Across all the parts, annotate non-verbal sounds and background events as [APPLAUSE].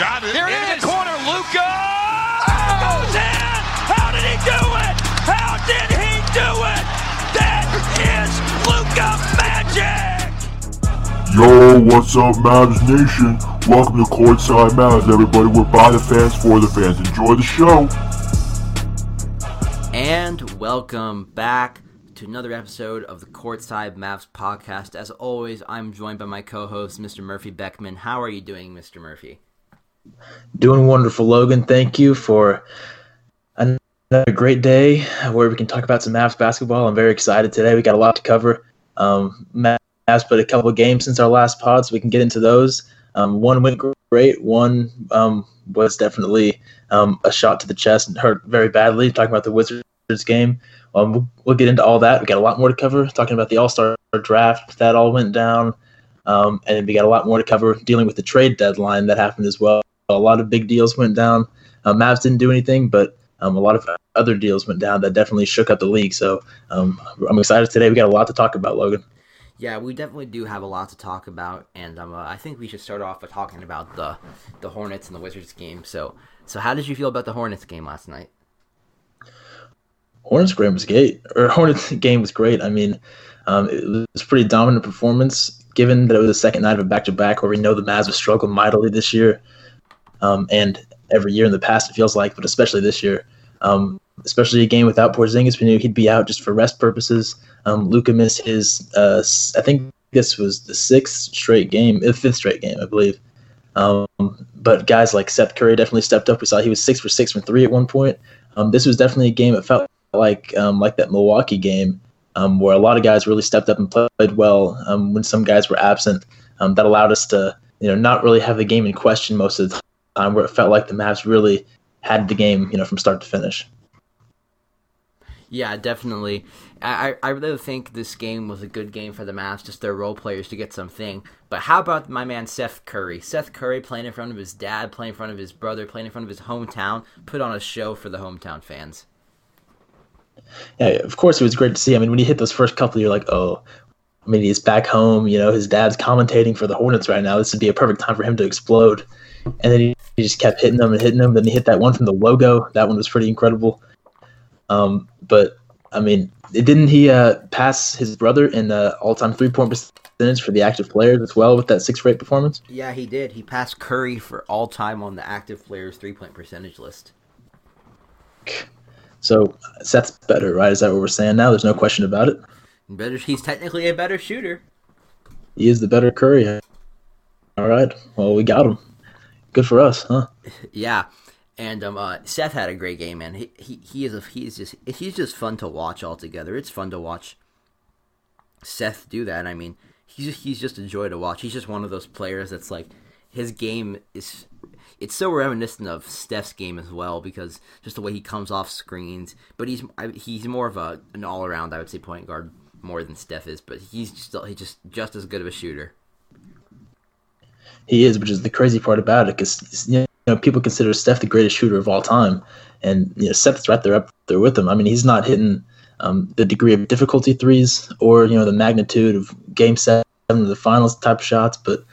got it. There it It is. Corner, Luka. Oh, goes in. How did he do it? How did he do it? That is Luka magic. Yo, what's up, Mavs Nation? Welcome to Courtside Mavs, everybody. We're by the fans, for the fans. Enjoy the show. And welcome back to another episode of the Courtside Mavs podcast. As always, I'm joined by my co-host, Mr. Murphy Beckman. How are you doing, Mr. Murphy? Doing wonderful, Logan. Thank you for another great day where we can talk about some Mavs basketball. I'm very excited today. We got a lot to cover. Um, Mavs played a couple of games since our last pod, so we can get into those. Um, one went great. One um, was definitely um, a shot to the chest and hurt very badly. Talking about the Wizards game. Um, we'll, we'll, get into all that. We got a lot more to cover. Talking about the All Star draft, that all went down, um, and we got a lot more to cover dealing with the trade deadline that happened as well. A lot of big deals went down. Uh, Mavs didn't do anything, but um, a lot of other deals went down that definitely shook up the league. So um, I'm excited today. We got a lot to talk about, Logan. Yeah, we definitely do have a lot to talk about, and um, uh, I think we should start off by talking about the the Hornets and the Wizards game. So, so how did you feel about the Hornets game last night? Hornets game was great, or Hornets [LAUGHS] game was great. I mean, um, it was a pretty dominant performance, given that it was the second night of a back-to-back, where we know the Mavs have struggled mightily this year, um, and every year in the past it feels like, but especially this year. Um, especially a game without Porzingis, we knew he'd be out just for rest purposes. Um, Luka missed his, uh, I think this was the sixth straight game, the fifth straight game, I believe. Um, but guys like Seth Curry definitely stepped up. We saw he was six for six from three at one point. Um, this was definitely a game that felt like um, like that Milwaukee game um, where a lot of guys really stepped up and played well um, when some guys were absent. Um, that allowed us to you know not really have the game in question most of the time, where it felt like the Mavs really had the game you know from start to finish. Yeah, definitely. I, I really think this game was a good game for the Mavs, just their role players to get something. But how about my man Seth Curry? Seth Curry playing in front of his dad, playing in front of his brother, playing in front of his hometown, put on a show for the hometown fans. Yeah, of course it was great to see. I mean, when you hit those first couple, you're like, oh, I mean, he's back home. You know, his dad's commentating for the Hornets right now. This would be a perfect time for him to explode. And then he, he just kept hitting them and hitting them. Then he hit that one from the logo. That one was pretty incredible. Um, but I mean, didn't he uh, pass his brother in the all-time three-point percentage for the active players as well with that six for eight performance? Yeah, he did. He passed Curry for all-time on the active players three-point percentage list. So Seth's better, right? Is that what we're saying now? There's no question about it. Better. He's technically a better shooter. He is the better Curry. All right. Well, we got him. Good for us, huh? [LAUGHS] Yeah. And um, uh, Seth had a great game, man. He he, he is a, he's just he's just fun to watch altogether. It's fun to watch Seth do that. I mean, he's he's just a joy to watch. He's just one of those players that's like his game is it's so reminiscent of Steph's game as well because just the way he comes off screens. But he's he's more of a an all around I would say point guard more than Steph is. But he's still he's just just as good of a shooter. He is, which is the crazy part about it, because you know people consider Steph the greatest shooter of all time, and you know Seth's right there up there with him. I mean, he's not hitting um, the degree of difficulty threes or you know the magnitude of Game Seven of the finals type shots, but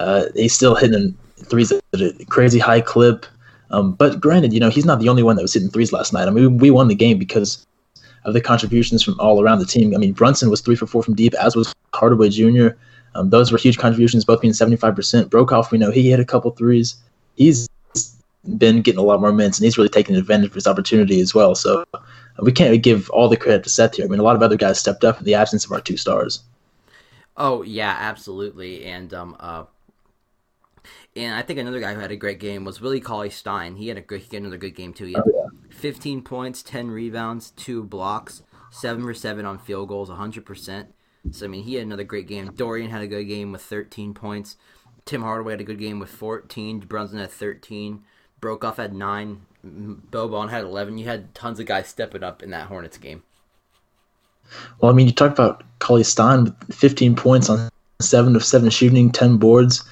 uh, he's still hitting threes at a crazy high clip. Um, but granted, you know, he's not the only one that was hitting threes last night. I mean, we won the game because of the contributions from all around the team. I mean, Brunson was three for four from deep, as was Hardaway Jr. Um, those were huge contributions, both being 75%. Broekhoff, we know he hit a couple threes. He's been getting a lot more minutes, and he's really taking advantage of his opportunity as well. So we can't give all the credit to Seth here. I mean, a lot of other guys stepped up in the absence of our two stars. Oh yeah, absolutely, and um, uh, and I think another guy who had a great game was Willie Cauley Stein. He had a good, he had another good game too. He had oh, yeah. 15 points, 10 rebounds, two blocks, seven for seven on field goals, 100 percent. So I mean, he had another great game. Dorian had a good game with 13 points. Tim Hardaway had a good game with 14. Brunson had 13. Broekhoff had nine. Boban had 11. You had tons of guys stepping up in that Hornets game. Well, I mean, you talk about Cauley Stein with 15 points on seven of seven shooting, 10 boards.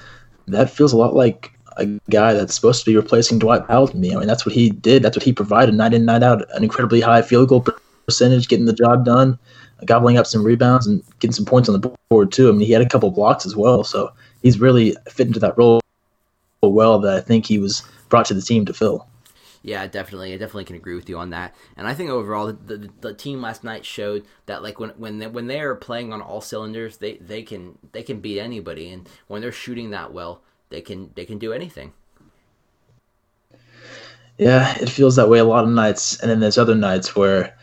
That feels a lot like a guy that's supposed to be replacing Dwight Powell to me. I mean, that's what he did. That's what he provided night in, night out. An incredibly high field goal percentage, getting the job done gobbling up some rebounds and getting some points on the board too. I mean, he had a couple blocks as well, so he's really fit into that role well that I think he was brought to the team to fill. Yeah, definitely. I definitely can agree with you on that. And I think overall, the, the, the team last night showed that like when when they, when they are playing on all cylinders, they, they can they can beat anybody. And when they're shooting that well, they can they can do anything. Yeah, it feels that way a lot of nights, and then there's other nights where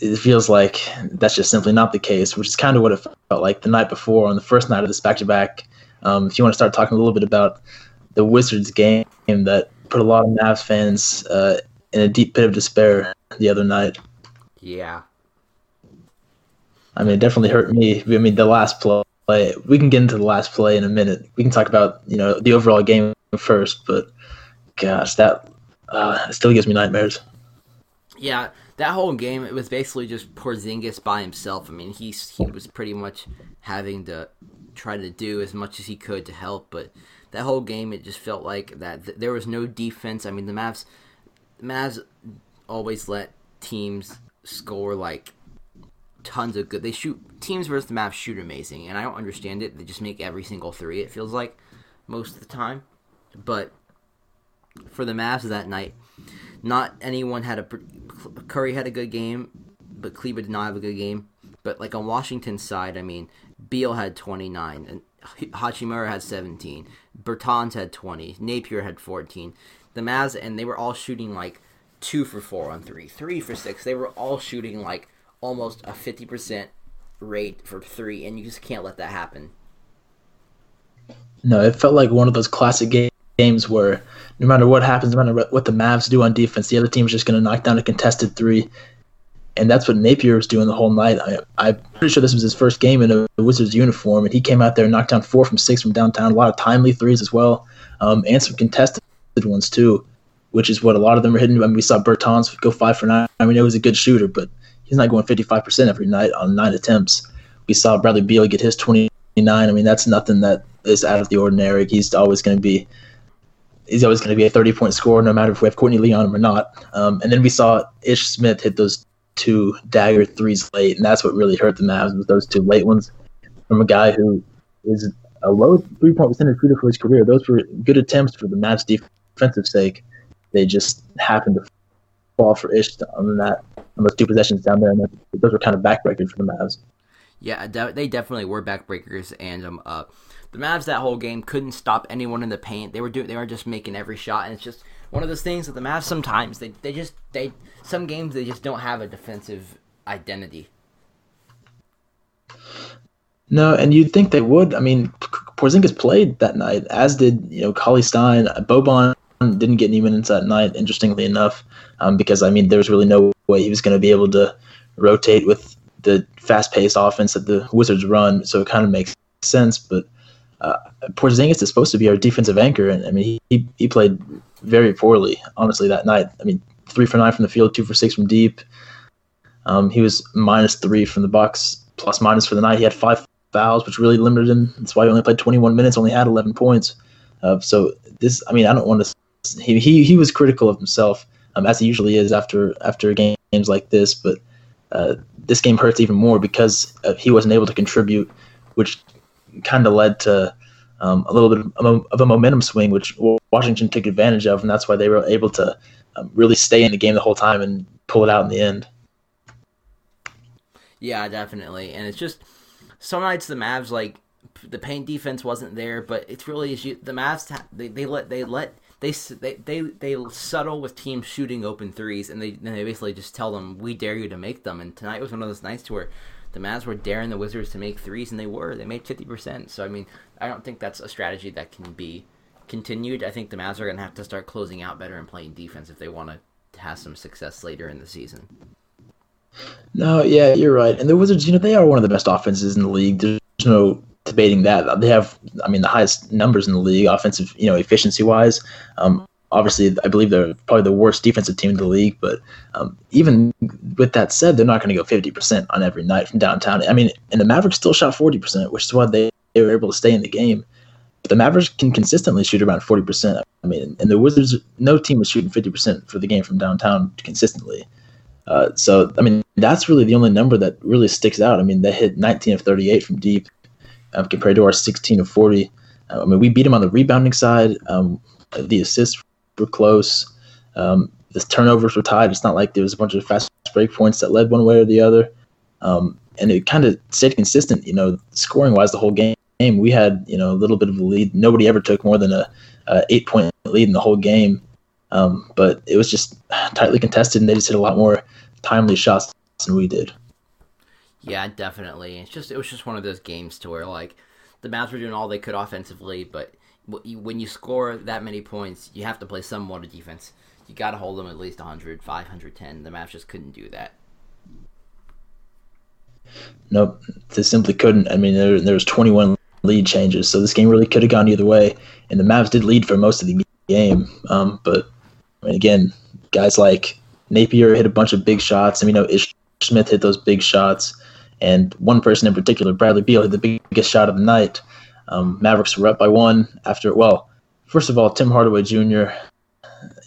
it feels like that's just simply not the case, which is kind of what it felt like the night before on the first night of this back to back. If you want to start talking a little bit about the Wizards game that put a lot of Mavs fans uh, in a deep pit of despair the other night. Yeah. I mean, it definitely hurt me. I mean, the last play. We can get into the last play in a minute. We can talk about you know the overall game first, but gosh, that uh, still gives me nightmares. Yeah, that whole game it was basically just Porzingis by himself. I mean, he's he was pretty much having to try to do as much as he could to help, but that whole game it just felt like that th- there was no defense. I mean, the Mavs, the Mavs always let teams score like tons of good. They shoot teams versus the Mavs shoot amazing, and I don't understand it. They just make every single three. It feels like most of the time, but for the Mavs that night, not anyone had a Curry had a good game, but Kleber did not have a good game. But like on Washington's side, I mean, Beal had 29 and Hachimura had 17. Bertans had 20. Napier had 14. The Mavs and they were all shooting like 2 for 4 on 3, 3 for 6. They were all shooting like almost a 50% rate for 3 and you just can't let that happen. No, it felt like one of those classic games where no matter what happens, no matter what the Mavs do on defense, the other team is just going to knock down a contested three. And that's what Napier was doing the whole night. I, am pretty sure this was his first game in a, Wizards uniform, and he came out there and knocked down four from six from downtown. A lot of timely threes as well, um, and some contested ones too, which is what a lot of them are hitting. I mean, we saw Bertans go five for nine. I mean, he was a good shooter, but he's not going 55% every night on nine attempts. We saw Bradley Beal get his 29. I mean, that's nothing that is out of the ordinary. He's always going to be he's always going to be a 30 point scorer no matter if we have Courtney Lee on him or not. Um, and then we saw Ish Smith hit those two dagger threes late, and that's what really hurt the Mavs with those two late ones from a guy who is a low three point percentage shooter for his career. Those were good attempts for the Mavs defensive sake. They just happened to fall for Ish on that on those two possessions down there, and those were kind of backbreakers for the Mavs. Yeah, they definitely were backbreakers, and um, uh, the Mavs that whole game couldn't stop anyone in the paint. They were doing they were just making every shot, and it's just one of those things that the Mavs sometimes they they just they some games they just don't have a defensive identity. No, and you'd think they would. I mean, Porzingis played that night, as did you know Cauley Stein. Boban didn't get any minutes that night, interestingly enough, um, because I mean there was really no way he was going to be able to rotate with the fast-paced offense that the Wizards run. So it kind of makes sense, but uh, Porzingis is supposed to be our defensive anchor, and I mean he he played very poorly, honestly, that night. I mean, three for nine from the field, two for six from deep. Um, he was minus three from the Bucks, plus minus for the night. He had five fouls, which really limited him. That's why he only played 21 minutes, only had 11 points. Uh, so this, I mean, I don't want to. He he he was critical of himself, um, as he usually is after after games like this. But uh, this game hurts even more because uh, he wasn't able to contribute, which kind of led to um, a little bit of a, momentum swing, which Washington took advantage of, and that's why they were able to um, really stay in the game the whole time and pull it out in the end. Yeah, definitely, and it's just some nights the Mavs like the paint defense wasn't there, but it's really the Mavs they, they let they let they they they they settle with teams shooting open threes, and they and they basically just tell them we dare you to make them. And tonight was one of those nights to where the Mavs were daring the Wizards to make threes, and they were. They made 50%. So, I mean, I don't think that's a strategy that can be continued. I think the Mavs are going to have to start closing out better and playing defense if they want to have some success later in the season. No, yeah, you're right. And the Wizards, you know, they are one of the best offenses in the league. There's no debating that. They have, I mean, the highest numbers in the league, offensive, you know, efficiency wise. Um, obviously, I believe they're probably the worst defensive team in the league. But um, even with that said, they're not going to go 50% on every night from downtown. I mean, and the Mavericks still shot 40%, which is why they, they were able to stay in the game. But the Mavericks can consistently shoot around 40%. I mean, and the Wizards, no team was shooting 50% for the game from downtown consistently. Uh, so, I mean, that's really the only number that really sticks out. I mean, they hit 19 of 38 from deep um, compared to our 16 of 40 I mean, we beat them on the rebounding side. Um, the assists were close. Um, the turnovers were tied. It's not like there was a bunch of fast break points that led one way or the other. Um, and it kind of stayed consistent, you know, scoring wise the whole game. We had, you know, a little bit of a lead. Nobody ever took more than a, a eight point lead in the whole game. Um, but it was just tightly contested, and they just hit a lot more timely shots than we did. Yeah, definitely. It's just it was just one of those games to where like the Mavs were doing all they could offensively, but when you score that many points, you have to play some of defense. You got to hold them at least 100, 510. The Mavs just couldn't do that. Nope, they simply couldn't. I mean, there, there was 21 lead changes, so this game really could have gone either way. And the Mavs did lead for most of the game, um, but I mean, again, guys like Napier hit a bunch of big shots. I mean, know, Ish Smith hit those big shots, and one person in particular, Bradley Beal, hit the biggest shot of the night. Um, Mavericks were up by one after. Well, first of all, Tim Hardaway Jr.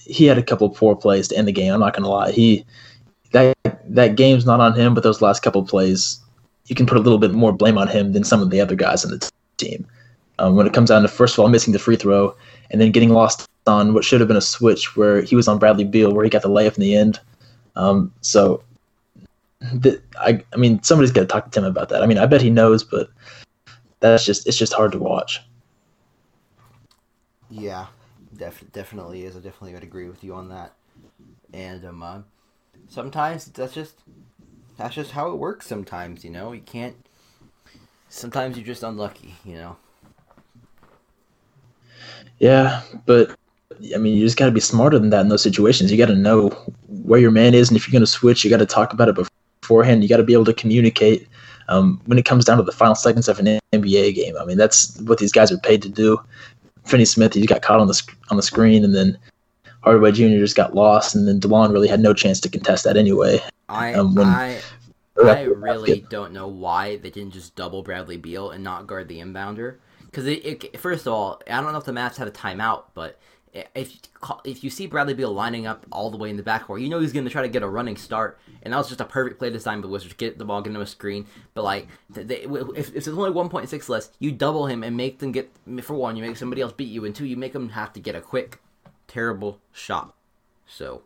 He had a couple poor plays to end the game. I'm not going to lie. He that that game's not on him, but those last couple plays, you can put a little bit more blame on him than some of the other guys on the t- team. Um, when it comes down to first of all missing the free throw and then getting lost on what should have been a switch where he was on Bradley Beal where he got the layup in the end. Um, so, I, I mean, somebody's got to talk to Tim about that. I mean, I bet he knows, but that's just it's just hard to watch. Yeah, def- definitely is. I definitely would agree with you on that. And um, uh, sometimes that's just that's just how it works. Sometimes you know you can't. Sometimes you're just unlucky, you know. Yeah, but I mean, you just got to be smarter than that in those situations. You got to know where your man is, and if you're going to switch, you got to talk about it beforehand. You got to be able to communicate um, when it comes down to the final seconds of an NBA game. I mean, that's what these guys are paid to do. Finney Smith, he got caught on the on the screen, and then Hardaway Jr. just got lost, and then DeLon really had no chance to contest that anyway. I um, when, I I really don't know why they didn't just double Bradley Beal and not guard the inbounder. Because first of all, I don't know if the Mavs had a timeout, but if if you see Bradley Beal lining up all the way in the backcourt, you know he's going to try to get a running start, and that was just a perfect play design by the Wizards. Get the ball, get him a screen, but like they, if, if there's only 1.6 less, you double him and make them get for one, you make somebody else beat you, and two, you make them have to get a quick, terrible shot. So,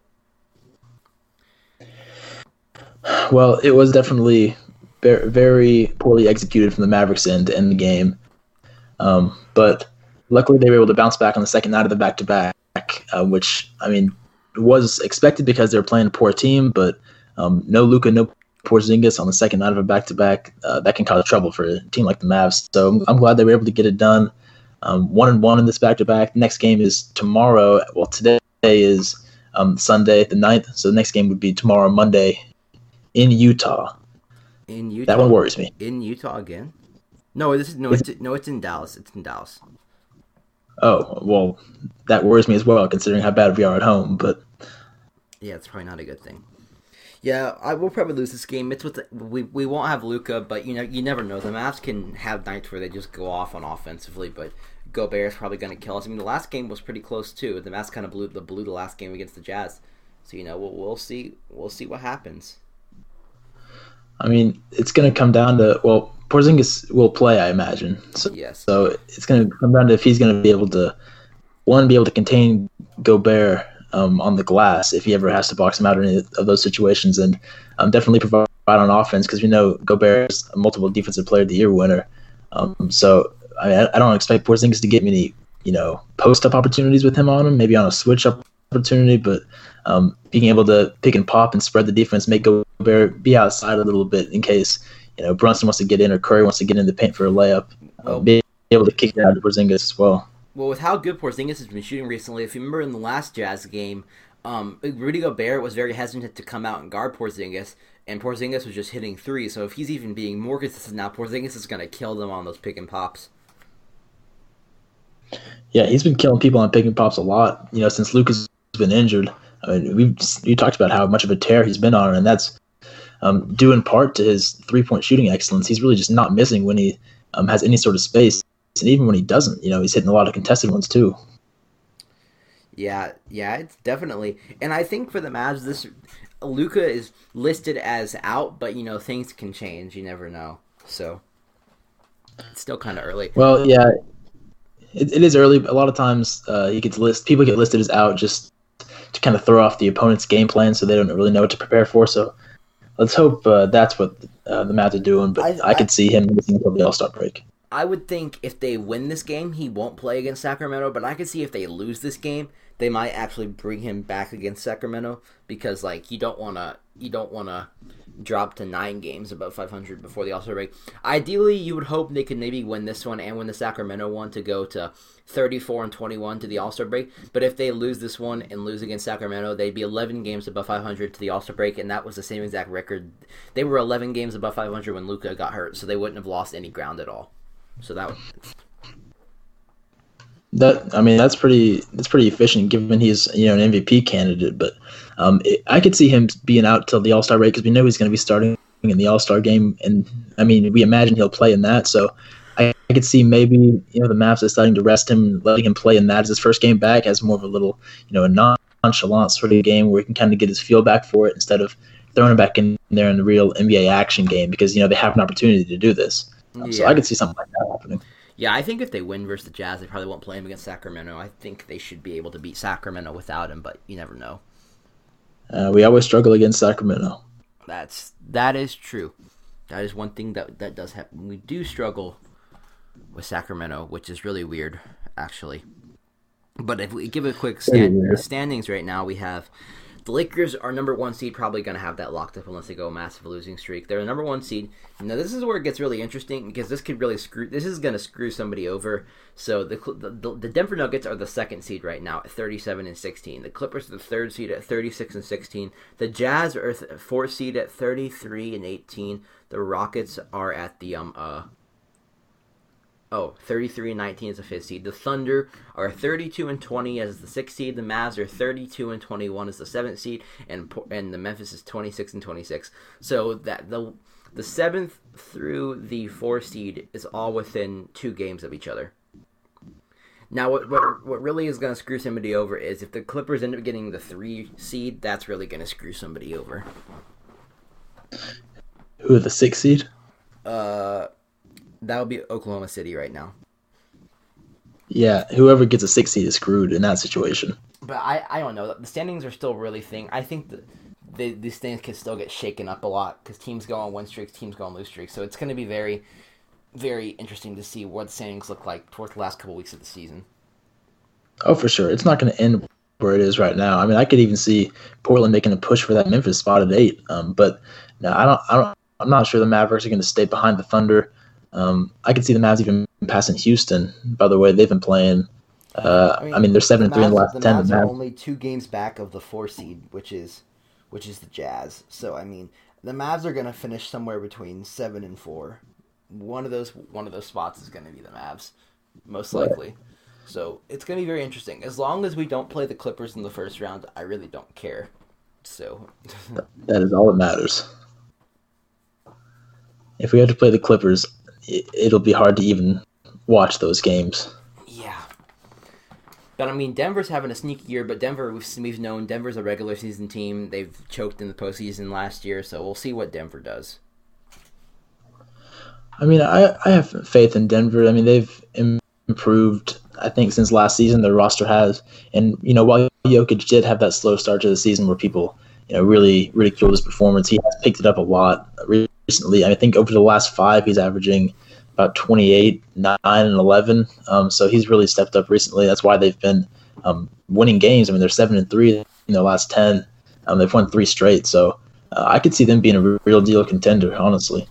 well, it was definitely very poorly executed from the Mavericks end to end the game, um, but luckily they were able to bounce back on the second night of the back to back, which I mean was expected because they were playing a poor team, but um, no Luka, no Porzingis on the second night of a back to back, that can cause trouble for a team like the Mavs. So I'm, I'm glad they were able to get it done. Um, one and one in this back to back. Next game is tomorrow. Well, today is um, Sunday the 9th, so the next game would be tomorrow, Monday, in Utah. In Utah, that one worries me. In Utah again? No, this is no, it's, no, it's in Dallas. It's in Dallas oh well that worries me as well considering how bad we are at home but yeah it's probably not a good thing yeah i will probably lose this game it's with the, we, we won't have Luka, but you know you never know the Mavs can have nights where they just go off on offensively but Gobert is probably going to kill us. I mean, the last game was pretty close too. The Mavs kind of blew the blew the last game against the Jazz, so you know we'll, we'll see we'll see what happens. I mean, it's going to come down to well, Porzingis will play, I imagine. So, yes. So it's going to come down to if he's going to be able to, one, be able to contain Gobert um, on the glass if he ever has to box him out in any of those situations, and um, definitely provide on offense because we know Gobert is a multiple defensive player of the year winner. Um, so I, mean, I don't expect Porzingis to get many, you know, post up opportunities with him on him, maybe on a switch up opportunity, but um, being able to pick and pop and spread the defense, make Gobert be outside a little bit in case you know Brunson wants to get in or Curry wants to get in the paint for a layup. Well, be able to kick out to Porzingis as well. Well, with how good Porzingis has been shooting recently, if you remember in the last Jazz game, um, Rudy Gobert was very hesitant to come out and guard Porzingis, and Porzingis was just hitting three. So if he's even being more consistent now, Porzingis is going to kill them on those pick and pops. Yeah, he's been killing people on pick and pops a lot. You know, since Luka's been injured. I mean, we've you talked about how much of a tear he's been on, and that's um, due in part to his three point shooting excellence. He's really just not missing when he um, has any sort of space, and even when he doesn't, you know, he's hitting a lot of contested ones too. Yeah, yeah, it's definitely, and I think for the Mavs, this Luka is listed as out, but you know things can change. You never know, so it's still kind of early. Well, yeah, it, it is early. A lot of times, uh, he gets list people get listed as out just to kind of throw off the opponent's game plan, so they don't really know what to prepare for. So let's hope uh, that's what uh, the Mavs are doing. But I, I- I, could see him missing until the All Star break. I would think if they win this game, he won't play against Sacramento. But I could see if they lose this game, they might actually bring him back against Sacramento because like you don't want to you don't want to drop to nine games above 500 before the All Star break. Ideally, you would hope they could maybe win this one and win the Sacramento one to go to 34 and 21 to the All Star break. But if they lose this one and lose against Sacramento, they'd be 11 games above 500 to the All Star break, and that was the same exact record. They were 11 games above 500 when Luka got hurt, so they wouldn't have lost any ground at all. So that would, That I mean, that's pretty that's pretty efficient given he's you know an MVP candidate. But um, it, I could see him being out till the All Star break because we know he's going to be starting in the All Star game, and I mean, we imagine he'll play in that. So I, I could see maybe you know the Mavs deciding to rest him, letting him play in that as his first game back, as more of a little you know a nonchalant sort of game where he can kind of get his feel back for it instead of throwing him back in there in the real NBA action game because you know they have an opportunity to do this. Um, So I could see something like that happening. Yeah, I think if they win versus the Jazz, they probably won't play him against Sacramento. I think they should be able to beat Sacramento without him, but you never know. Uh, we always struggle against Sacramento. That's that is true. That is one thing that that does happen. We do struggle with Sacramento, which is really weird, actually. But if we give a quick stand, standings right now, we have the Lakers are number one seed, probably going to have that locked up unless they go a massive losing streak. They're the number one seed. Now this is where it gets really interesting because this could really screw. This is going to screw somebody over. So the, the the Denver Nuggets are the second seed right now at 37 and 16. The Clippers are the third seed at 36 and 16. The Jazz are th- fourth seed at 33 and 18. The Rockets are at the um uh Oh, 33 and 19 is the fifth seed. The Thunder are 32 and 20 as the sixth seed. The Mavs are 32 and 21 as the seventh seed, and and the Memphis is 26 and 26. So that the the seventh through the fourth seed is all within two games of each other. Now, what what, what really is going to screw somebody over is if the Clippers end up getting the three seed, that's really going to screw somebody over. Who are the sixth seed? Uh, that would be Oklahoma City right now. Yeah, whoever gets a six seed is screwed in that situation. But I, I don't know. The standings are still really thing. I think that the, these things can still get shaken up a lot because teams go on win streaks, teams go on lose streaks. So it's going to be very, very interesting to see what the standings look like towards the last couple weeks of the season. Oh, for sure. It's not going to end where it is right now. I mean, I could even see Portland making a push for that Memphis spot at eight. Um, but no, I don't. I don't. I'm not sure the Mavericks are going to stay behind the Thunder. Um, I could see the Mavs even passing Houston. By the way, they've been playing. Uh, I, mean, they're seven and three in the last the ten. Mavs The are only two games back of the four seed, which is, which is the Jazz. So I mean, the Mavs are going to finish somewhere between seven and four. One of those, one of those spots is going to be the Mavs, most Right. likely. So it's going to be very interesting. As long as we don't play the Clippers in the first round, I really don't care. So [LAUGHS] that is all that matters. If we have to play the Clippers, it, it'll be hard to even watch those games. yeah. But I mean, Denver's having a sneaky year. But Denver, we've we've known Denver's a regular season team. They've choked in the postseason last year, so we'll see what Denver does. I mean, I, I have faith in Denver. I mean, they've improved, I think, since last season. Their roster has. And, you know, while Jokic did have that slow start to the season where people, you know, really ridiculed his performance, he has picked it up a lot recently. I think over the last five, he's averaging about 28, 9, and 11. Um, so he's really stepped up recently. That's why they've been um, winning games. I mean, they're 7 and 3 in their last 10. Um, they've won three straight. So uh, I could see them being a real deal contender, honestly.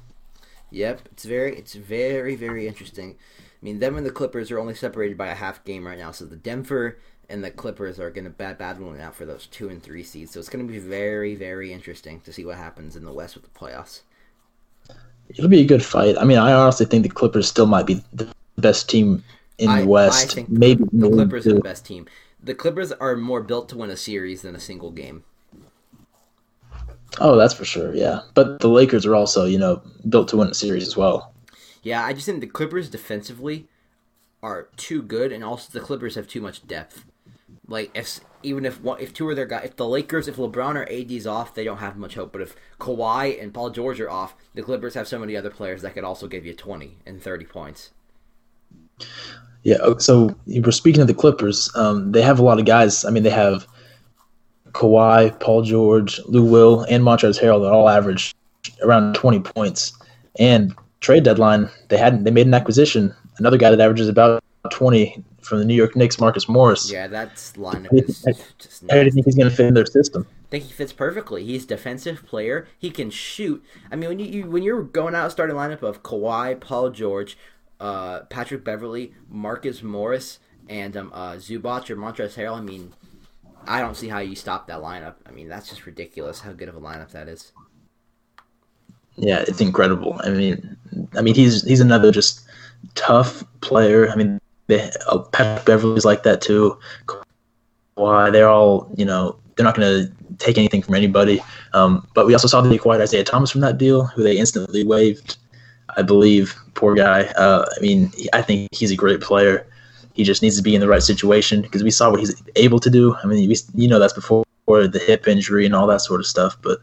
Yep, it's very it's very very interesting. I mean, them and the Clippers are only separated by a half game right now, so the Denver and the Clippers are going to bad battling out for those two and three seeds. So it's going to be very very interesting to see what happens in the West with the playoffs. It'll be a good fight. I mean, I honestly think the Clippers still might be the best team in I, the West. I think Maybe the, the Clippers are the best team. The Clippers are more built to win a series than a single game. Oh, that's for sure. Yeah, but the Lakers are also, you know, built to win a series as well. Yeah, I just think the Clippers defensively are too good, and also the Clippers have too much depth. Like if even if one, if two of their guys, if the Lakers, if LeBron or AD's off, they don't have much hope. But if Kawhi and Paul George are off, the Clippers have so many other players that could also give you twenty and thirty points. Yeah. oh, So you were speaking of the Clippers. Um, they have a lot of guys. I mean, they have Kawhi, Paul George, Lou Will, and Montrezl Harrell that all average around 20 points. And trade deadline, they hadn't. they made an acquisition. Another guy that averages about 20 from the New York Knicks, Marcus Morris. Yeah, that's lineup is just How do you nasty. think he's going to fit in their system? I think he fits perfectly. He's a defensive player. He can shoot. I mean, when you, you when you're going out starting lineup of Kawhi, Paul George, uh, Patrick Beverley, Marcus Morris, and um, uh, Zubac or Montrezl Harrell. I mean, I don't see how you stop that lineup. I mean, that's just ridiculous. How good of a lineup that is. Yeah, it's incredible. I mean, I mean he's he's another just tough player. I mean, they, uh, Beverley's like that too. Why they're all you know they're not going to take anything from anybody. Um, but we also saw they acquired Isaiah Thomas from that deal, who they instantly waived. I believe, poor guy. Uh, I mean, I think he's a great player. He just needs to be in the right situation because we saw what he's able to do. I mean, we, you know that's before the hip injury and all that sort of stuff, but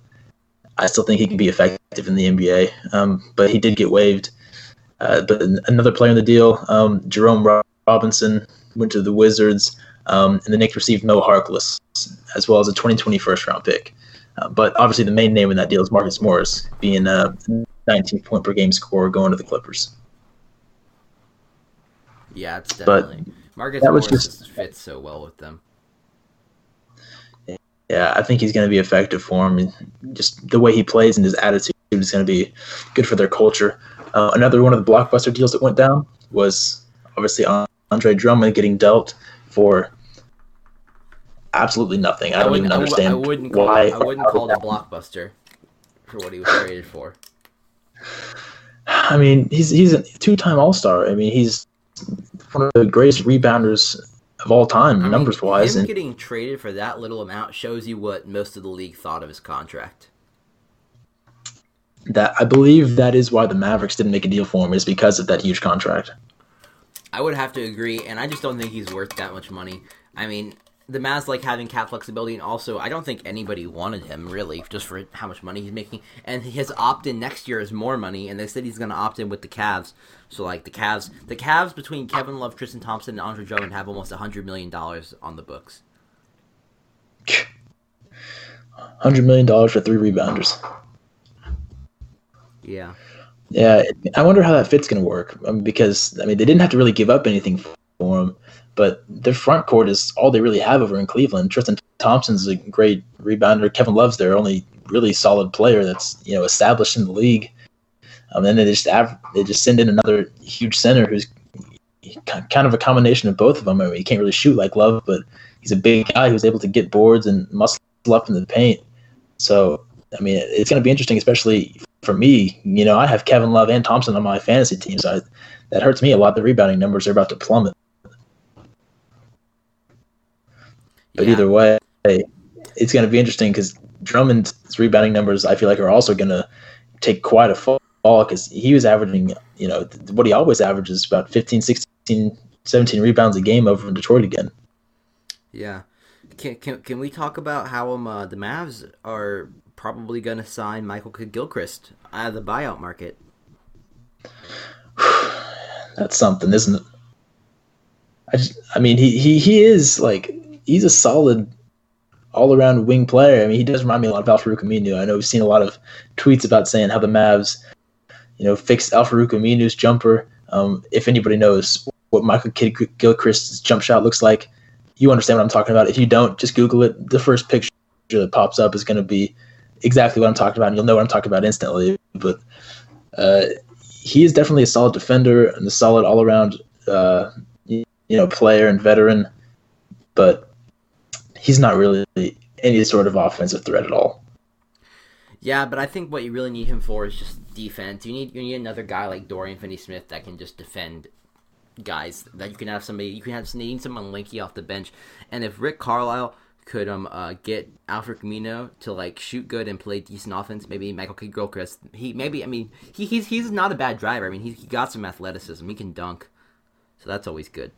I still think he can be effective in the NBA. Um, but he did get waived. Uh, but another player in the deal, um, Jerome Ro- Robinson, went to the Wizards, um, and the Knicks received Mo Harkless as well as a 2020 first round pick. Uh, but obviously, the main name in that deal is Marcus Morris, being a 19 point per game scorer going to the Clippers. Yeah, it's But definitely Marcus that was Morris just- fits so well with them. Yeah, I think he's going to be effective for him. Just the way he plays and his attitude is going to be good for their culture. Uh, another one of the blockbuster deals that went down was obviously Andre Drummond getting dealt for absolutely nothing. I don't even I understand I wouldn't call, why. I wouldn't call it a blockbuster for what he was traded for. I mean, he's he's a two-time All-Star. I mean, he's one of the greatest rebounders of all time, I mean, numbers wise. him And getting traded for that little amount shows you what most of the league thought of his contract. that I believe that is why the Mavericks didn't make a deal for him is because of that huge contract. I would have to agree, and I just don't think he's worth that much money. I mean, the Mavs like having cap flexibility, and also I don't think anybody wanted him really just for how much money he's making. And his opt-in next year is more money, and they said he's going to opt in with the Cavs. So like the Cavs, the Cavs between Kevin Love, Tristan Thompson, and Andre Drummond have almost a hundred million dollars on the books. Hundred million dollars for three rebounders. Yeah, Yeah, I wonder how that fit's going to work mean, because I mean they didn't have to really give up anything for him, but their front court is all they really have over in Cleveland. Tristan Thompson's a great rebounder. Kevin Love's their only really solid player that's you know established in the league. Um, and then they just av- they just send in another huge center who's kind of a combination of both of them. I mean, he can't really shoot like Love, but he's a big guy who's able to get boards and muscle up in the paint. So I mean, it's going to be interesting, especially for me, you know, I have Kevin Love and Thompson on my fantasy team, so I, that hurts me a lot. The rebounding numbers are about to plummet. But Yeah. either way, it's going to be interesting because Drummond's rebounding numbers, I feel like, are also going to take quite a fall because he was averaging, you know, what he always averages about 15, 16, 17 rebounds a game over in Detroit again. Yeah. Can, can, can we talk about how um, uh, the Mavs are probably going to sign Michael Gilchrist out of the buyout market? [SIGHS] That's something, isn't it? I just, I mean, he, he, he is like, he's a solid all around wing player. I mean, he does remind me a lot of Al-Farouq Aminu. I know we've seen a lot of tweets about saying how the Mavs, you know, fixed Al-Farouq Aminu's jumper. Um, if anybody knows what Michael Kidd Gilchrist's jump shot looks like, you understand what I'm talking about. If you don't, just Google it. The first picture that pops up is going to be exactly what I'm talking about, and you'll know what I'm talking about instantly. But uh, he is definitely a solid defender and a solid all around, uh, you know, player and veteran. But he's not really any sort of offensive threat at all. Yeah, but I think what you really need him for is just defense. You need you need another guy like Dorian Finney-Smith that can just defend guys. That you can have somebody you can have you need someone lanky off the bench. And if Rick Carlisle could um uh, get Al-Farouq Aminu to like shoot good and play decent offense, maybe Michael Kidd Gilchrist. He maybe I mean he, he's he's not a bad driver. I mean he he got some athleticism. He can dunk, so that's always good.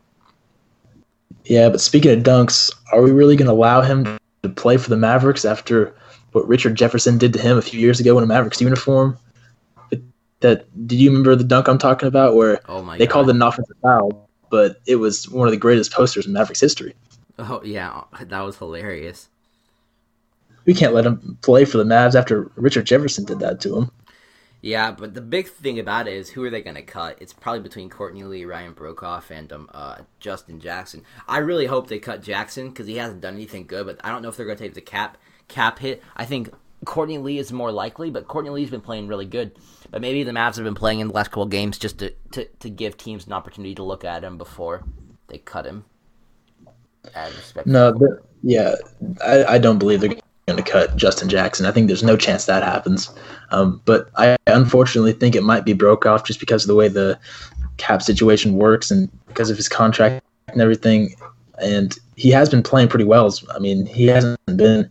Yeah, but speaking of dunks, are we really going to allow him to play for the Mavericks after what Richard Jefferson did to him a few years ago in a Mavericks uniform? That did you remember the dunk I'm talking about where Oh my they god. called it an offensive foul, but it was one of the greatest posters in Mavericks history. Oh yeah, that was hilarious. We can't let him play for the Mavs after Richard Jefferson did that to him. Yeah, but the big thing about it is who are they going to cut? It's probably between Courtney Lee, Ryan Broekhoff, and um, uh, Justin Jackson. I really hope they cut Jackson because he hasn't done anything good. But I don't know if they're going to take the cap cap hit. I think Courtney Lee is more likely, but Courtney Lee's been playing really good. But maybe the Mavs have been playing in the last couple games just to, to, to give teams an opportunity to look at him before they cut him. No, yeah, I, I don't believe they're going to cut Justin Jackson. I think there's no chance that happens. Um, but I unfortunately think it might be Broekhoff just because of the way the cap situation works and because of his contract and everything. And he has been playing pretty well. I mean, he hasn't been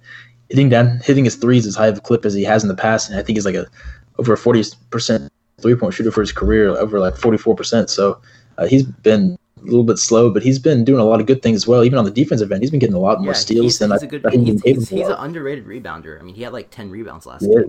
hitting down hitting his threes as high of a clip as he has in the past, and I think he's like a over a forty percent three point shooter for his career, over like forty four percent. So uh, he's been a little bit slow, but he's been doing a lot of good things as well. Even on the defensive end, he's been getting a lot more yeah, steals he's, than he's I, a good, he's, he's, he's an underrated rebounder. I mean, he had like ten rebounds last year.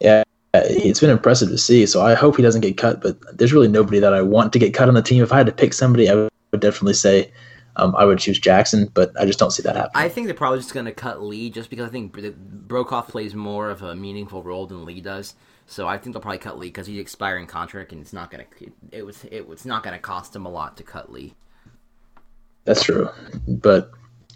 Yeah, it's been impressive to see. So I hope he doesn't get cut. But there's really nobody that I want to get cut on the team. If I had to pick somebody, I would definitely say um, I would choose Jackson, but I just don't see that happening. I think they're probably just going to cut Lee just because I think Broekhoff plays more of a meaningful role than Lee does. So I think they'll probably cut Lee because he's expiring contract and it's not going to it was it was not to cost him a lot to cut Lee. That's true, but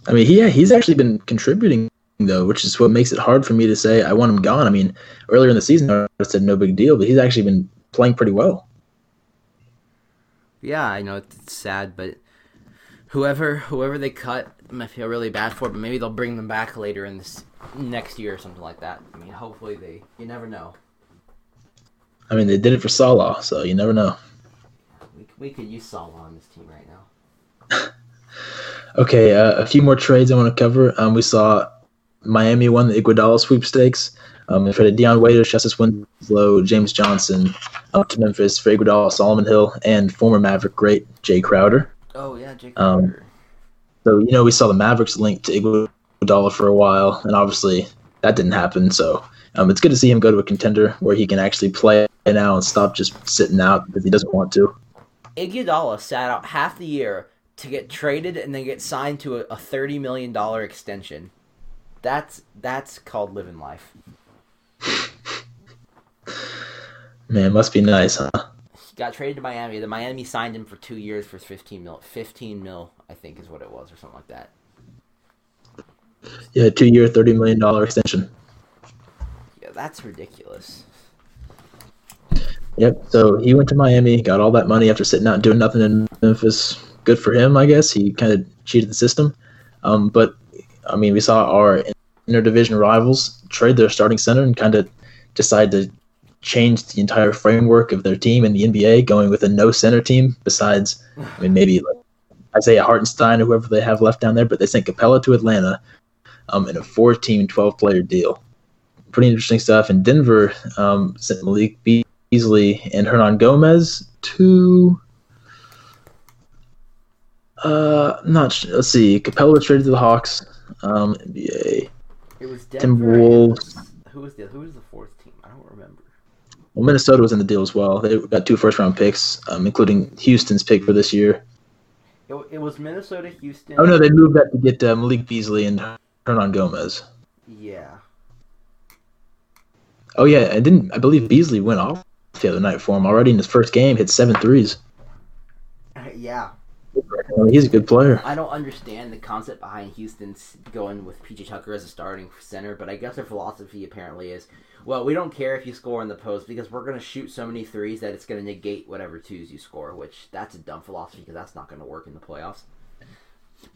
I mean, he yeah, he's actually been contributing though, which is what makes it hard for me to say I want him gone. I mean, earlier in the season I said no big deal, but he's actually been playing pretty well. Yeah, I know it's sad, but whoever whoever they cut, I feel really bad for. But maybe they'll bring them back later in this next year or something like that. I mean, hopefully they. You never know. I mean, they did it for Salah, so you never know. We, we could use Salah on this team right now. [LAUGHS] okay, uh, a few more trades I want to cover. Um, we saw Miami won the Iguodala sweepstakes. Um, they traded Dion Waiters, Justice Winslow, James Johnson up to Memphis for Iguodala, Solomon Hill, and former Maverick great Jae Crowder. Oh yeah, Jake um, So you know we saw the Mavericks linked to Iguodala for a while, and obviously that didn't happen. So um, it's good to see him go to a contender where he can actually play now and stop just sitting out because he doesn't want to. Iguodala sat out half the year to get traded and then get signed to a, a thirty million dollar extension. That's that's called living life. Man, must be nice, huh? got traded to Miami. The Miami signed him for two years for fifteen mil. Fifteen mil, I think, is what it was, or something like that. Yeah, two year, thirty million dollar extension. Yeah, that's ridiculous. Yep. So he went to Miami, got all that money after sitting out and doing nothing in Memphis. Good for him, I guess. He kind of cheated the system. Um, but I mean, we saw our interdivision rivals trade their starting center and kind of decide to change the entire framework of their team in the NBA, going with a no center team besides, I mean, maybe like Isaiah Hartenstein or whoever they have left down there, but they sent Capela to Atlanta um, in a four team, 12 player deal. Pretty interesting stuff. And Denver um, sent Malik Beasley and Hernangomez to. Uh, not let's see. Capela was traded to the Hawks. Um, NBA. It was Denver. Timberwolves. Who was the Who was the fourth team? I don't remember. Well, Minnesota was in the deal as well. They got two first round picks, um, including Houston's pick for this year. It, it, was Minnesota, Houston. Oh no, they moved that to get uh, Malik Beasley and Hernangomez. Yeah. Oh yeah, I didn't. I believe Beasley went off the other night for him already in his first game. Hit seven threes. [LAUGHS] Yeah, he's a good player. I don't understand the concept behind Houston's going with PJ Tucker as a starting center, but I guess their philosophy apparently is, well, we don't care if you score in the post because we're going to shoot so many threes that it's going to negate whatever twos you score. Which that's a dumb philosophy because that's not going to work in the playoffs.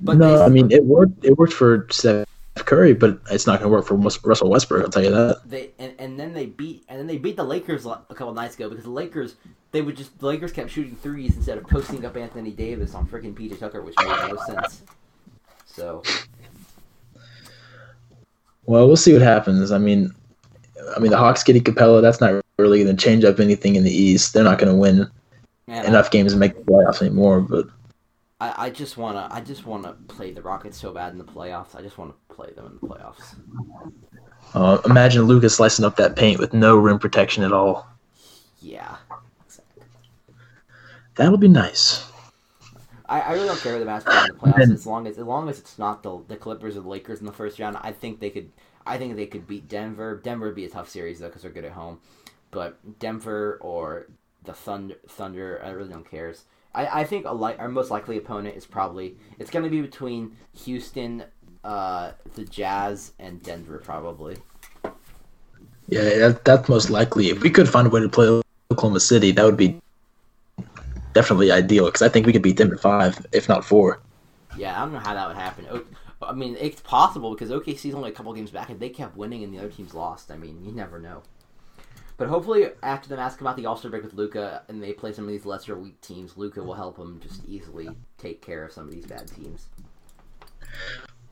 But no, they, I mean it worked. It worked for Steph Curry, but it's not going to work for Russell Westbrook. I'll tell you that. They and, and then they beat and then they beat the Lakers a couple nights ago because the Lakers they would just the Lakers kept shooting threes instead of posting up Anthony Davis on freaking PJ Tucker, which made no sense. So, well, we'll see what happens. I mean, I mean the Hawks getting Capela. that's not really going to change up anything in the East. They're not going to win Man, enough I, games to make the playoffs anymore. But I, I just wanna I just wanna play the Rockets so bad in the playoffs. I just want to play them in the playoffs. Uh, imagine Lucas slicing up that paint with no rim protection at all. Yeah. That'll be nice. I, I really don't care who the Mavs in the playoffs as long as as long as it's not the the Clippers or the Lakers in the first round. I think they could. I think they could beat Denver. Denver would be a tough series though because they're good at home. But Denver or the Thunder, Thunder, I really don't care. I, I think a li- our most likely opponent is probably it's going to be between Houston, uh, the Jazz, and Denver probably. Yeah, that, that's most likely. If we could find a way to play Oklahoma City, that would be definitely ideal because I think we could beat them in five, if not four. Yeah, I don't know how that would happen. O- I mean, it's possible because OKC's only a couple games back. and they kept winning and the other teams lost, I mean, you never know. But hopefully, after the Mavs come out the All Star break with Luka and they play some of these lesser weak teams, Luka will help them just easily take care of some of these bad teams.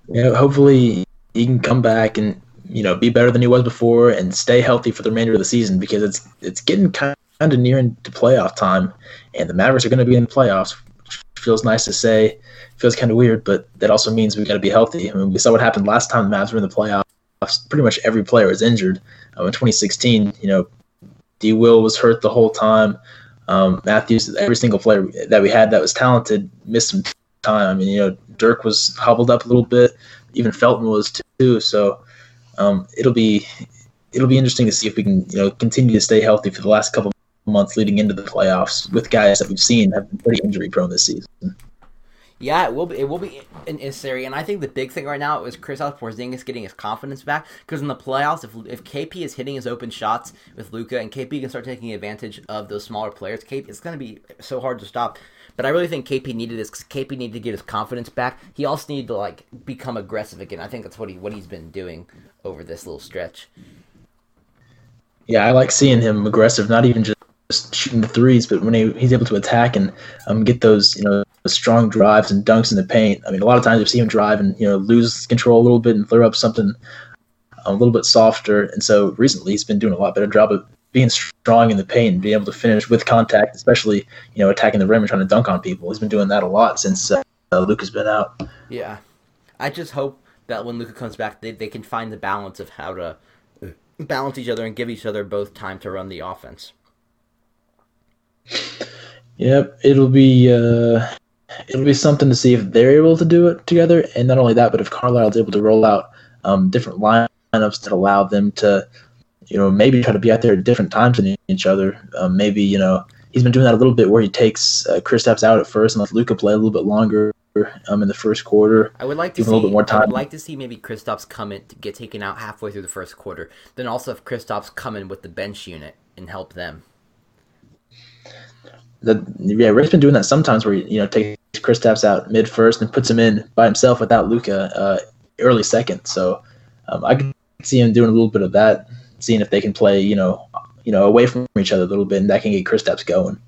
Yeah, hopefully he can come back and you know be better than he was before and stay healthy for the remainder of the season because it's it's getting kind of near into playoff time, and the Mavericks are going to be in the playoffs. Which feels nice to say, feels kind of weird, but that also means we got to be healthy. I mean, we saw what happened last time the Mavs were in the playoffs. Pretty much every player was injured. Um, in 2016, you know, D. Will was hurt the whole time. Um, Matthews, every single player that we had that was talented missed some time. I mean, you know, Dirk was hobbled up a little bit. Even Felton was too. So um, it'll be it'll be interesting to see if we can you know continue to stay healthy for the last couple months leading into the playoffs with guys that we've seen have been pretty injury prone this season. Yeah, it will be. It will be necessary, and I think the big thing right now is Kristaps Porzingis getting his confidence back. Because in the playoffs, if if KP is hitting his open shots with Luka, and KP can start taking advantage of those smaller players, KP it's going to be so hard to stop. But I really think KP needed this. Cause KP needed to get his confidence back. He also needed to like become aggressive again. I think that's what he what he's been doing over this little stretch. Yeah, I like seeing him aggressive, not even just shooting the threes, but when he, he's able to attack and um, get those, you know, strong drives and dunks in the paint. I mean, a lot of times you see him drive and you know lose control a little bit and throw up something a little bit softer. And so recently he's been doing a lot better job of being strong in the paint and being able to finish with contact, especially you know attacking the rim and trying to dunk on people. He's been doing that a lot since uh, Luka's been out. Yeah, I just hope that when Luka comes back, they they can find the balance of how to balance each other and give each other both time to run the offense. Yep, it'll be uh, it'll be something to see if they're able to do it together, and not only that, but if Carlisle's able to roll out um, different lineups that allow them to, you know, maybe try to be out there at different times than each other. Um, maybe you know he's been doing that a little bit where he takes uh, Kristaps out at first and lets Luka play a little bit longer um, in the first quarter. I would like to see a little bit more time. I would like to see maybe Kristaps come in to get taken out halfway through the first quarter. Then also if Kristaps come in with the bench unit and help them. That yeah, Rick's been doing that sometimes where you know takes Kristaps out mid first and puts him in by himself without Luka uh, early second. So um, I can see him doing a little bit of that, seeing if they can play you know you know away from each other a little bit, and that can get Kristaps going.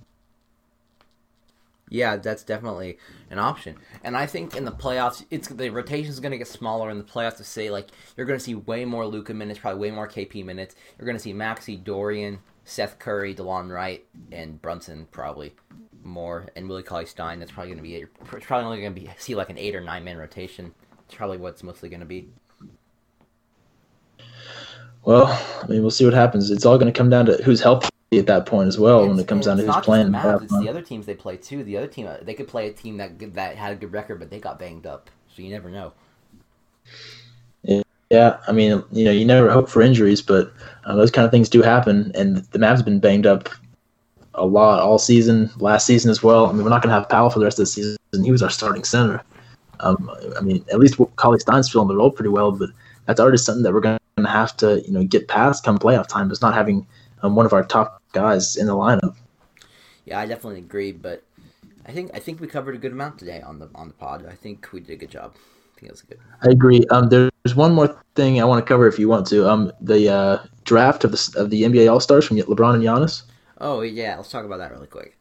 Yeah, that's definitely an option. And I think in the playoffs, it's the rotation is going to get smaller in the playoffs. To say like you're going to see way more Luka minutes, probably way more KP minutes. You're going to see Maxi, Dorian, Seth Curry, DeLon Wright, and Brunson probably more, and Willie Cauley Stein. That's probably going to be it. It's probably only going to be [LAUGHS] see like an eight or nine man rotation. It's probably what it's mostly going to be. Well, I mean, we'll see what happens. It's all going to come down to who's healthy at that point as well. when it comes down to who's playing. the at that Mavs, it's the other teams they play too. The other team, uh, they could play a team that that had a good record, but they got banged up. So you never know. Yeah, I mean, you know, you never hope for injuries, but uh, those kind of things do happen. And the have been banged up a lot all season, last season as well. I mean, we're not going to have Powell for the rest of the season. He was our starting center. Um, I mean, at least Cauley Stein's filling the role pretty well, but that's already something that we're going to have to, you know, get past come playoff time. Is not having um, one of our top guys in the lineup. Yeah, I definitely agree, but I think I think we covered a good amount today on the on the pod. I think we did a good job. I think was good. I agree. Um, there's one more thing I want to cover if you want to. Um, the uh, draft of the of the NBA All Stars from LeBron and Giannis. Oh yeah, let's talk about that really quick.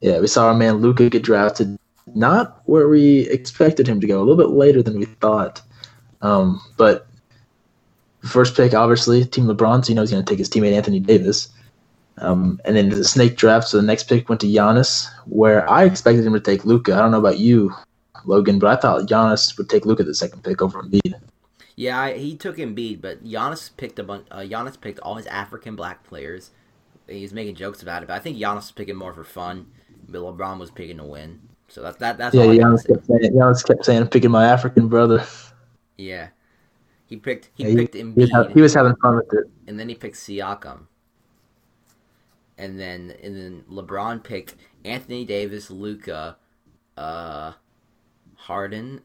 Yeah, we saw our man Luka get drafted, not where we expected him to go, a little bit later than we thought. Um, but first pick, obviously, Team LeBron, so you know he's going to take his teammate Anthony Davis. Um, and then the snake draft, so the next pick went to Giannis, where I expected him to take Luka. I don't know about you, Logan, but I thought Giannis would take Luka the second pick over Embiid. Yeah, I, he took Embiid, but Giannis picked a bunch. Uh, Giannis picked all his African black players. He's making jokes about it, but I think Giannis was picking more for fun. But LeBron was picking to win. So that that that's Yeah, Giannis kept saying, Giannis kept saying, picking my African brother. Yeah, he picked he Yeah, picked he Embiid, he was having fun with it. and then he picked Siakam, and then and then LeBron picked Anthony Davis, Luka, uh, Harden,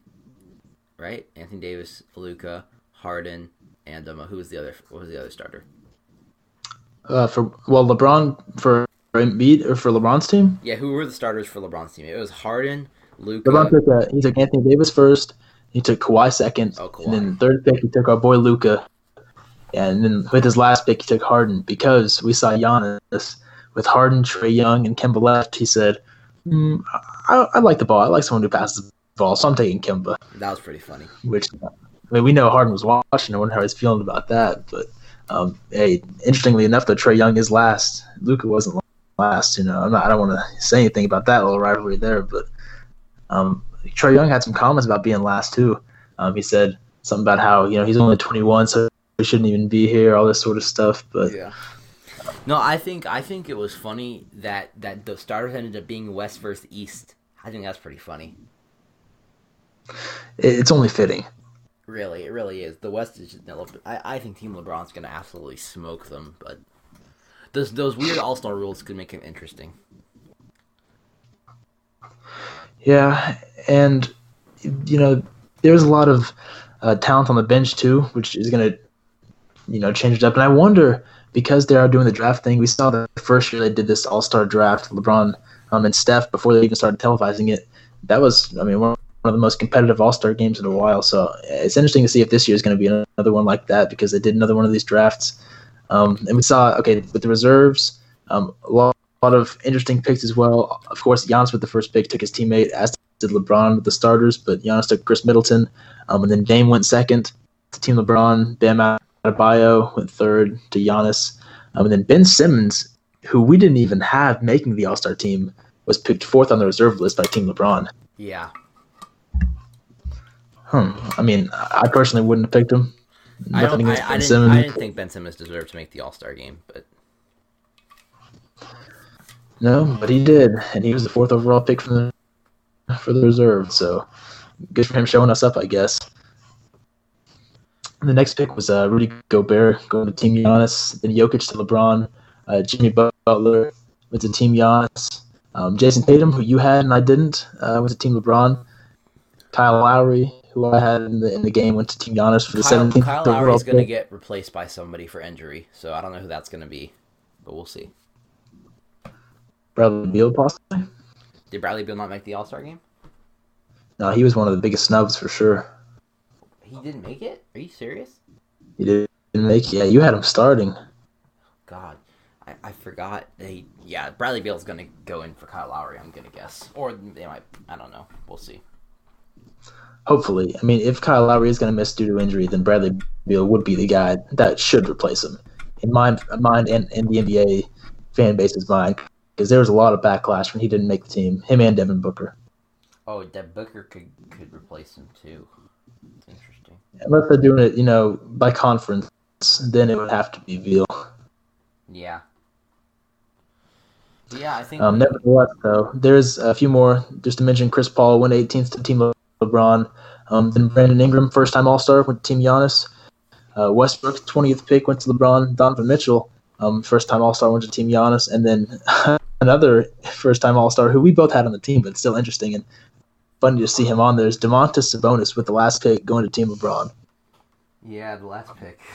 right? Anthony Davis, Luka, Harden, and um, who was the other? What was the other starter? Uh, for well, LeBron for Embiid or for LeBron's team. Yeah, who were the starters for LeBron's team? It was Harden, Luka. LeBron took uh, he took Anthony Davis first. He took Kawhi second, Oh, Kawhi. and then third pick he took our boy Luka. And then with his last pick he took Harden because we saw Giannis with Harden, Trae Young, and Kemba left. He said, mm, I, "I like the ball. I like someone who passes the ball, so I'm taking Kemba." That was pretty funny. Which I mean, we know Harden was watching. I wonder how he's feeling about that. But um, hey, interestingly enough, though Trae Young is last. Luka wasn't last. You know, I'm not, I don't want to say anything about that little rivalry there, but um, Trae Young had some comments about being last too. Um, he said something about how you know he's only 21, so he shouldn't even be here, all this sort of stuff. But Yeah. No, I think I think it was funny that that the starters ended up being West versus East. I think that's pretty funny. It, it's only fitting. Really, it really is. The West is just. I, I think Team LeBron's gonna absolutely smoke them, but those those weird All Star rules could make it interesting. Yeah, and you know, there's a lot of uh, talent on the bench too, which is going to, you know, change it up. And I wonder because they are doing the draft thing. We saw the first year they did this All Star draft, LeBron um, and Steph before they even started televising it. That was, I mean, one of the most competitive All Star games in a while. So it's interesting to see if this year is going to be another one like that because they did another one of these drafts. Um, and we saw, okay, with the reserves, um, a lot, a lot of interesting picks as well. Of course, Giannis with the first pick took his teammate, as did LeBron with the starters, but Giannis took Khris Middleton. Um, and then Dame went second to Team LeBron. Bam Adebayo went third to Giannis. Um, and then Ben Simmons, who we didn't even have making the All Star team, was picked fourth on the reserve list by Team LeBron. Yeah, Hmm. I mean, I personally wouldn't have picked him. I don't. I, against I Ben didn't. Simmons. I didn't think Ben Simmons deserved to make the All Star game, but No, but he did, and he was the fourth overall pick for the for the reserve. So good for him showing us up, I guess. And the next pick was uh, Rudy Gobert going to Team Giannis, then Jokic to LeBron, uh, Jimmy Butler went to Team Giannis, um, Jayson Tatum, who you had and I didn't, uh, went to Team LeBron, Kyle Lowry, who I had in the in the game, went to Team Giannis for the Kyle, 17th Kyle overall is going to get replaced by somebody for injury, so I don't know who that's going to be, but we'll see. Bradley Beal, possibly. Did Bradley Beal not make the All Star game? No, he was one of the biggest snubs for sure. He didn't make it. Are you serious? He didn't make. Yeah, you had him starting. God, I, I forgot. They yeah, Bradley Beal's gonna go in for Kyle Lowry. I'm gonna guess, or they might. I don't know. We'll see. Hopefully, I mean, if Kyle Lowry is going to miss due to injury, then Bradley Beal would be the guy that should replace him. In my mind, and in the NBA fan base's mind, because there was a lot of backlash when he didn't make the team. Him and Devin Booker. Oh, Devin Booker could could replace him too. Interesting. Unless they're doing it, you know, by conference, then it would have to be Beal. Yeah. Yeah, I think. Um, nevertheless, though, there's a few more. Just to mention, Chris Paul went 18th to Team LeBron. Um, then Brandon Ingram, first-time All-Star, went to Team Giannis. Uh, Westbrook, 20th pick, went to LeBron. Donovan Mitchell, um, first-time All-Star, went to Team Giannis. And then [LAUGHS] another first-time All-Star who we both had on the team, but it's still interesting and funny to see him on there is Domantas Sabonis with the last pick going to Team LeBron. yeah, the last pick. [LAUGHS]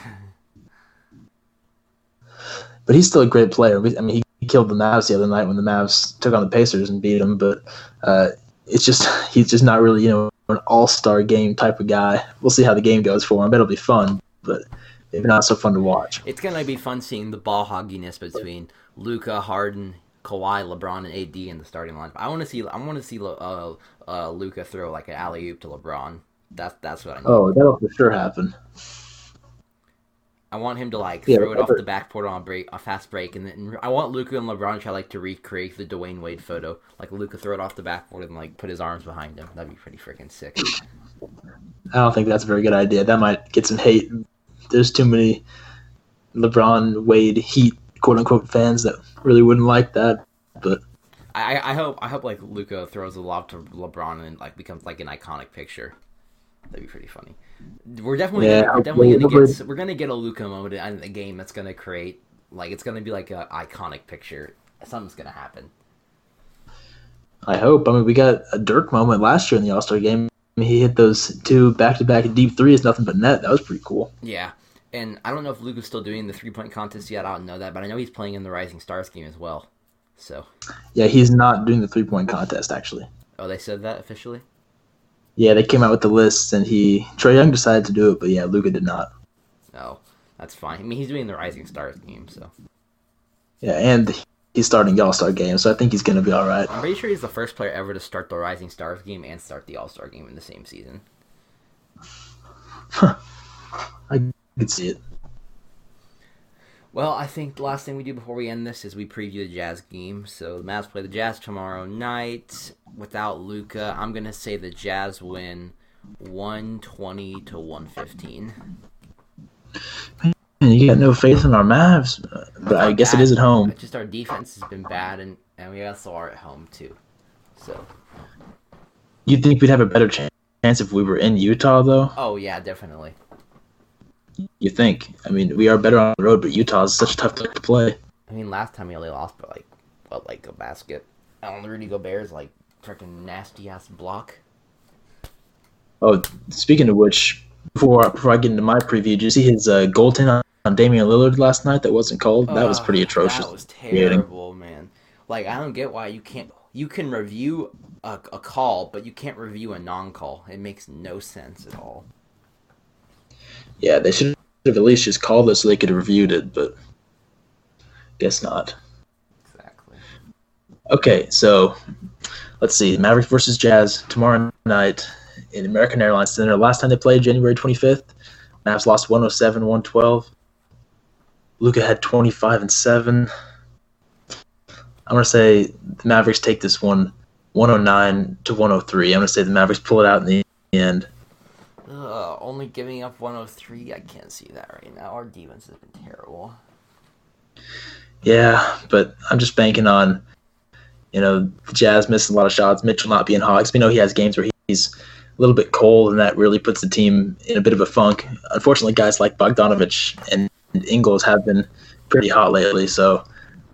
But he's still a great player. I mean, he, he killed the Mavs the other night when the Mavs took on the Pacers and beat them. But uh, it's just [LAUGHS] he's just not really you know an All Star game type of guy. We'll see how the game goes for him. I bet it'll be fun, but maybe not so fun to watch. it's gonna be fun seeing the ball hogginess between Luka, Harden, Kawhi, LeBron, and AD in the starting lineup. I want to see. I want to see uh, uh, Luka throw like an alley oop to LeBron. That's that's what I need. Oh, that'll for sure happen. I want him to like Yeah, throw it off the backboard on a break, a fast break, and then I want Luka and LeBron to try like to recreate the Dwyane Wade photo. Like Luka throw it off the backboard and like put his arms behind him. That'd be pretty freaking sick. I don't think that's a very good idea. That might get some hate. There's too many LeBron Wade Heat quote unquote fans that really wouldn't like that. But I, I hope I hope like Luka throws a lob to LeBron and like becomes like an iconic picture. That'd be pretty funny. We're definitely Yeah, gonna, we're definitely gonna get we're gonna get a Luka moment in the game that's gonna create like it's gonna be like an iconic picture. Something's gonna happen. I hope. I mean, we got a Dirk moment last year in the All Star game. I mean, he hit those two back to back deep threes, nothing but net. That was pretty cool. Yeah, and I don't know if Luka's still doing the three point contest yet. I don't know that, but I know he's playing in the Rising Stars game as well. So, Yeah, he's not doing the three point contest actually. oh, they said that officially. Yeah, they came out with the lists, and he Trae Young decided to do it, but yeah, Luka did not. No, that's fine. I mean, he's doing the Rising Stars game, so Yeah, and he's starting the All Star game, so I think he's gonna be all right. I'm pretty sure he's the first player ever to start the Rising Stars game and start the All Star game in the same season. Huh. I could see it. Well, I think the last thing we do before we end this is we preview the Jazz game. So the Mavs play the Jazz tomorrow night without Luka. I'm gonna say the Jazz win 120 to 115. You got no faith in our Mavs, but I guess it is at home. Just our defense has been bad, and and we also are at home too. So, You'd think we'd have a better chance if we were in Utah, though. oh yeah, definitely. You think? I mean, we are better on the road, but Utah is such a tough place to play. I mean, last time we only lost by like, what, like a basket. On Rudy Gobert's like freaking nasty ass block. Oh, speaking of which, before before I get into my preview, did you see his uh, goaltend on, on Damian Lillard last night? That wasn't called. that was pretty atrocious. That was terrible, man. Like I don't get why you can't. You can review a, a call, but you can't review a non-call. It makes no sense at all. Yeah, they should have at least just called us so they could have reviewed it, but guess not. Exactly. Okay, so let's see. Mavericks versus Jazz tomorrow night in American Airlines Center. Last time they played, January 25th, Mavs lost 107 112. Luka had 25 and 7. I'm going to say the Mavericks take this one 109 to 103. I'm going to say the Mavericks pull it out in the end. Ugh, only giving up 103. I can't see that right now. Our defense has been terrible. Yeah, but I'm just banking on, you know, the Jazz missing a lot of shots. Mitchell not being hot. we know he has games where he's a little bit cold, and that really puts the team in a bit of a funk. Unfortunately, guys like Bogdanovic and Ingles have been pretty hot lately. So,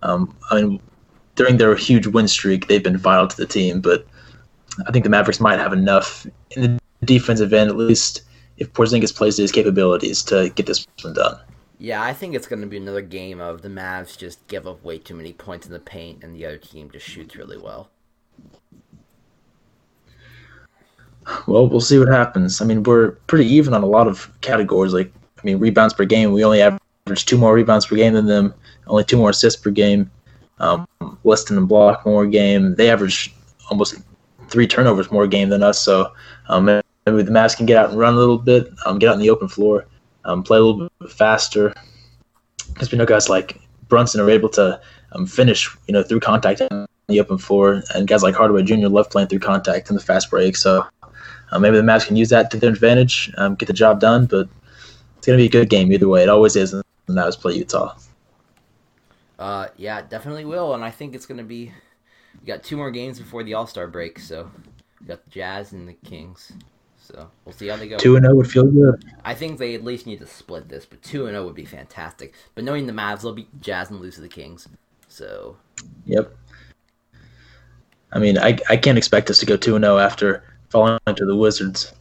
um, I mean, during their huge win streak, they've been vital to the team. But I think the Mavericks might have enough in the defensive end, at least if Porzingis plays to his capabilities, to get this one done. Yeah, I think it's going to be another game of the Mavs just give up way too many points in the paint, and the other team just shoots really well. Well, we'll see what happens. I mean, we're pretty even on a lot of categories. Like, I mean, rebounds per game, we only average two more rebounds per game than them, only two more assists per game, um, less than a block more game. They average almost three turnovers more game than us. So um, maybe the Mavs can get out and run a little bit, um, get out in the open floor, um, play a little bit faster. Because we know guys like Brunson are able to um, finish, you know, through contact in the open floor, and guys like Hardaway Jr. love playing through contact in the fast break. So uh, maybe the Mavs can use that to their advantage, um, get the job done. But it's going to be a good game either way. It always is when the Mavs play Utah. Uh, yeah, definitely will, and I think it's going to be. We got two more games before the All Star break, so we got the Jazz and the Kings. So we'll see how they go. Two and zero would feel good. I think they at least need to split this, but two and zero would be fantastic. But knowing the Mavs, they'll beat Jazz and lose to the Kings. So Yep. I mean, I I can't expect us to go two and zero after falling to the Wizards.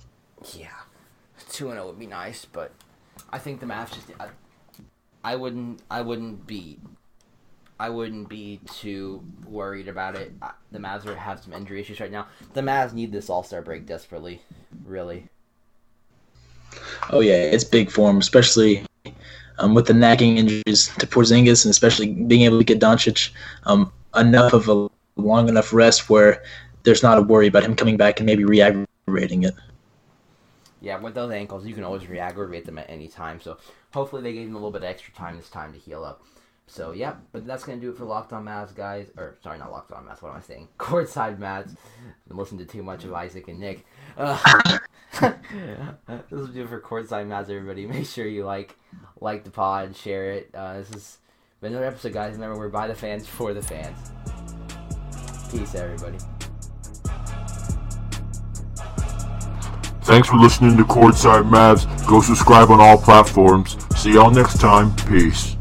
yeah, two and zero would be nice, but I think the Mavs just. I, I wouldn't. I wouldn't be. I wouldn't be too worried about it. The Mavs are, have some injury issues right now. The Mavs need this All Star break desperately, really. Oh yeah, it's big for him, especially um, with the nagging injuries to Porzingis, and especially being able to get Doncic um, enough of a long enough rest where there's not a worry about him coming back and maybe re-aggravating it. Yeah, with those ankles, you can always re-aggravate them at any time. So hopefully they gave him a little bit of extra time this time to heal up. So yeah, but that's gonna do it for Locked On Mavs, guys. Or sorry, not Locked On Mavs. What am I saying? [LAUGHS] Courtside Mavs. Been listening to too much of Isaac and Nick. [LAUGHS] Uh, [LAUGHS] this will do it for Courtside Mavs, everybody. Make sure you like like the pod, share it. Uh, this has been another episode, guys. Remember, we're by the fans for the fans. Peace, everybody. Thanks for listening to Courtside Mavs. Go subscribe on all platforms. See y'all next time. Peace.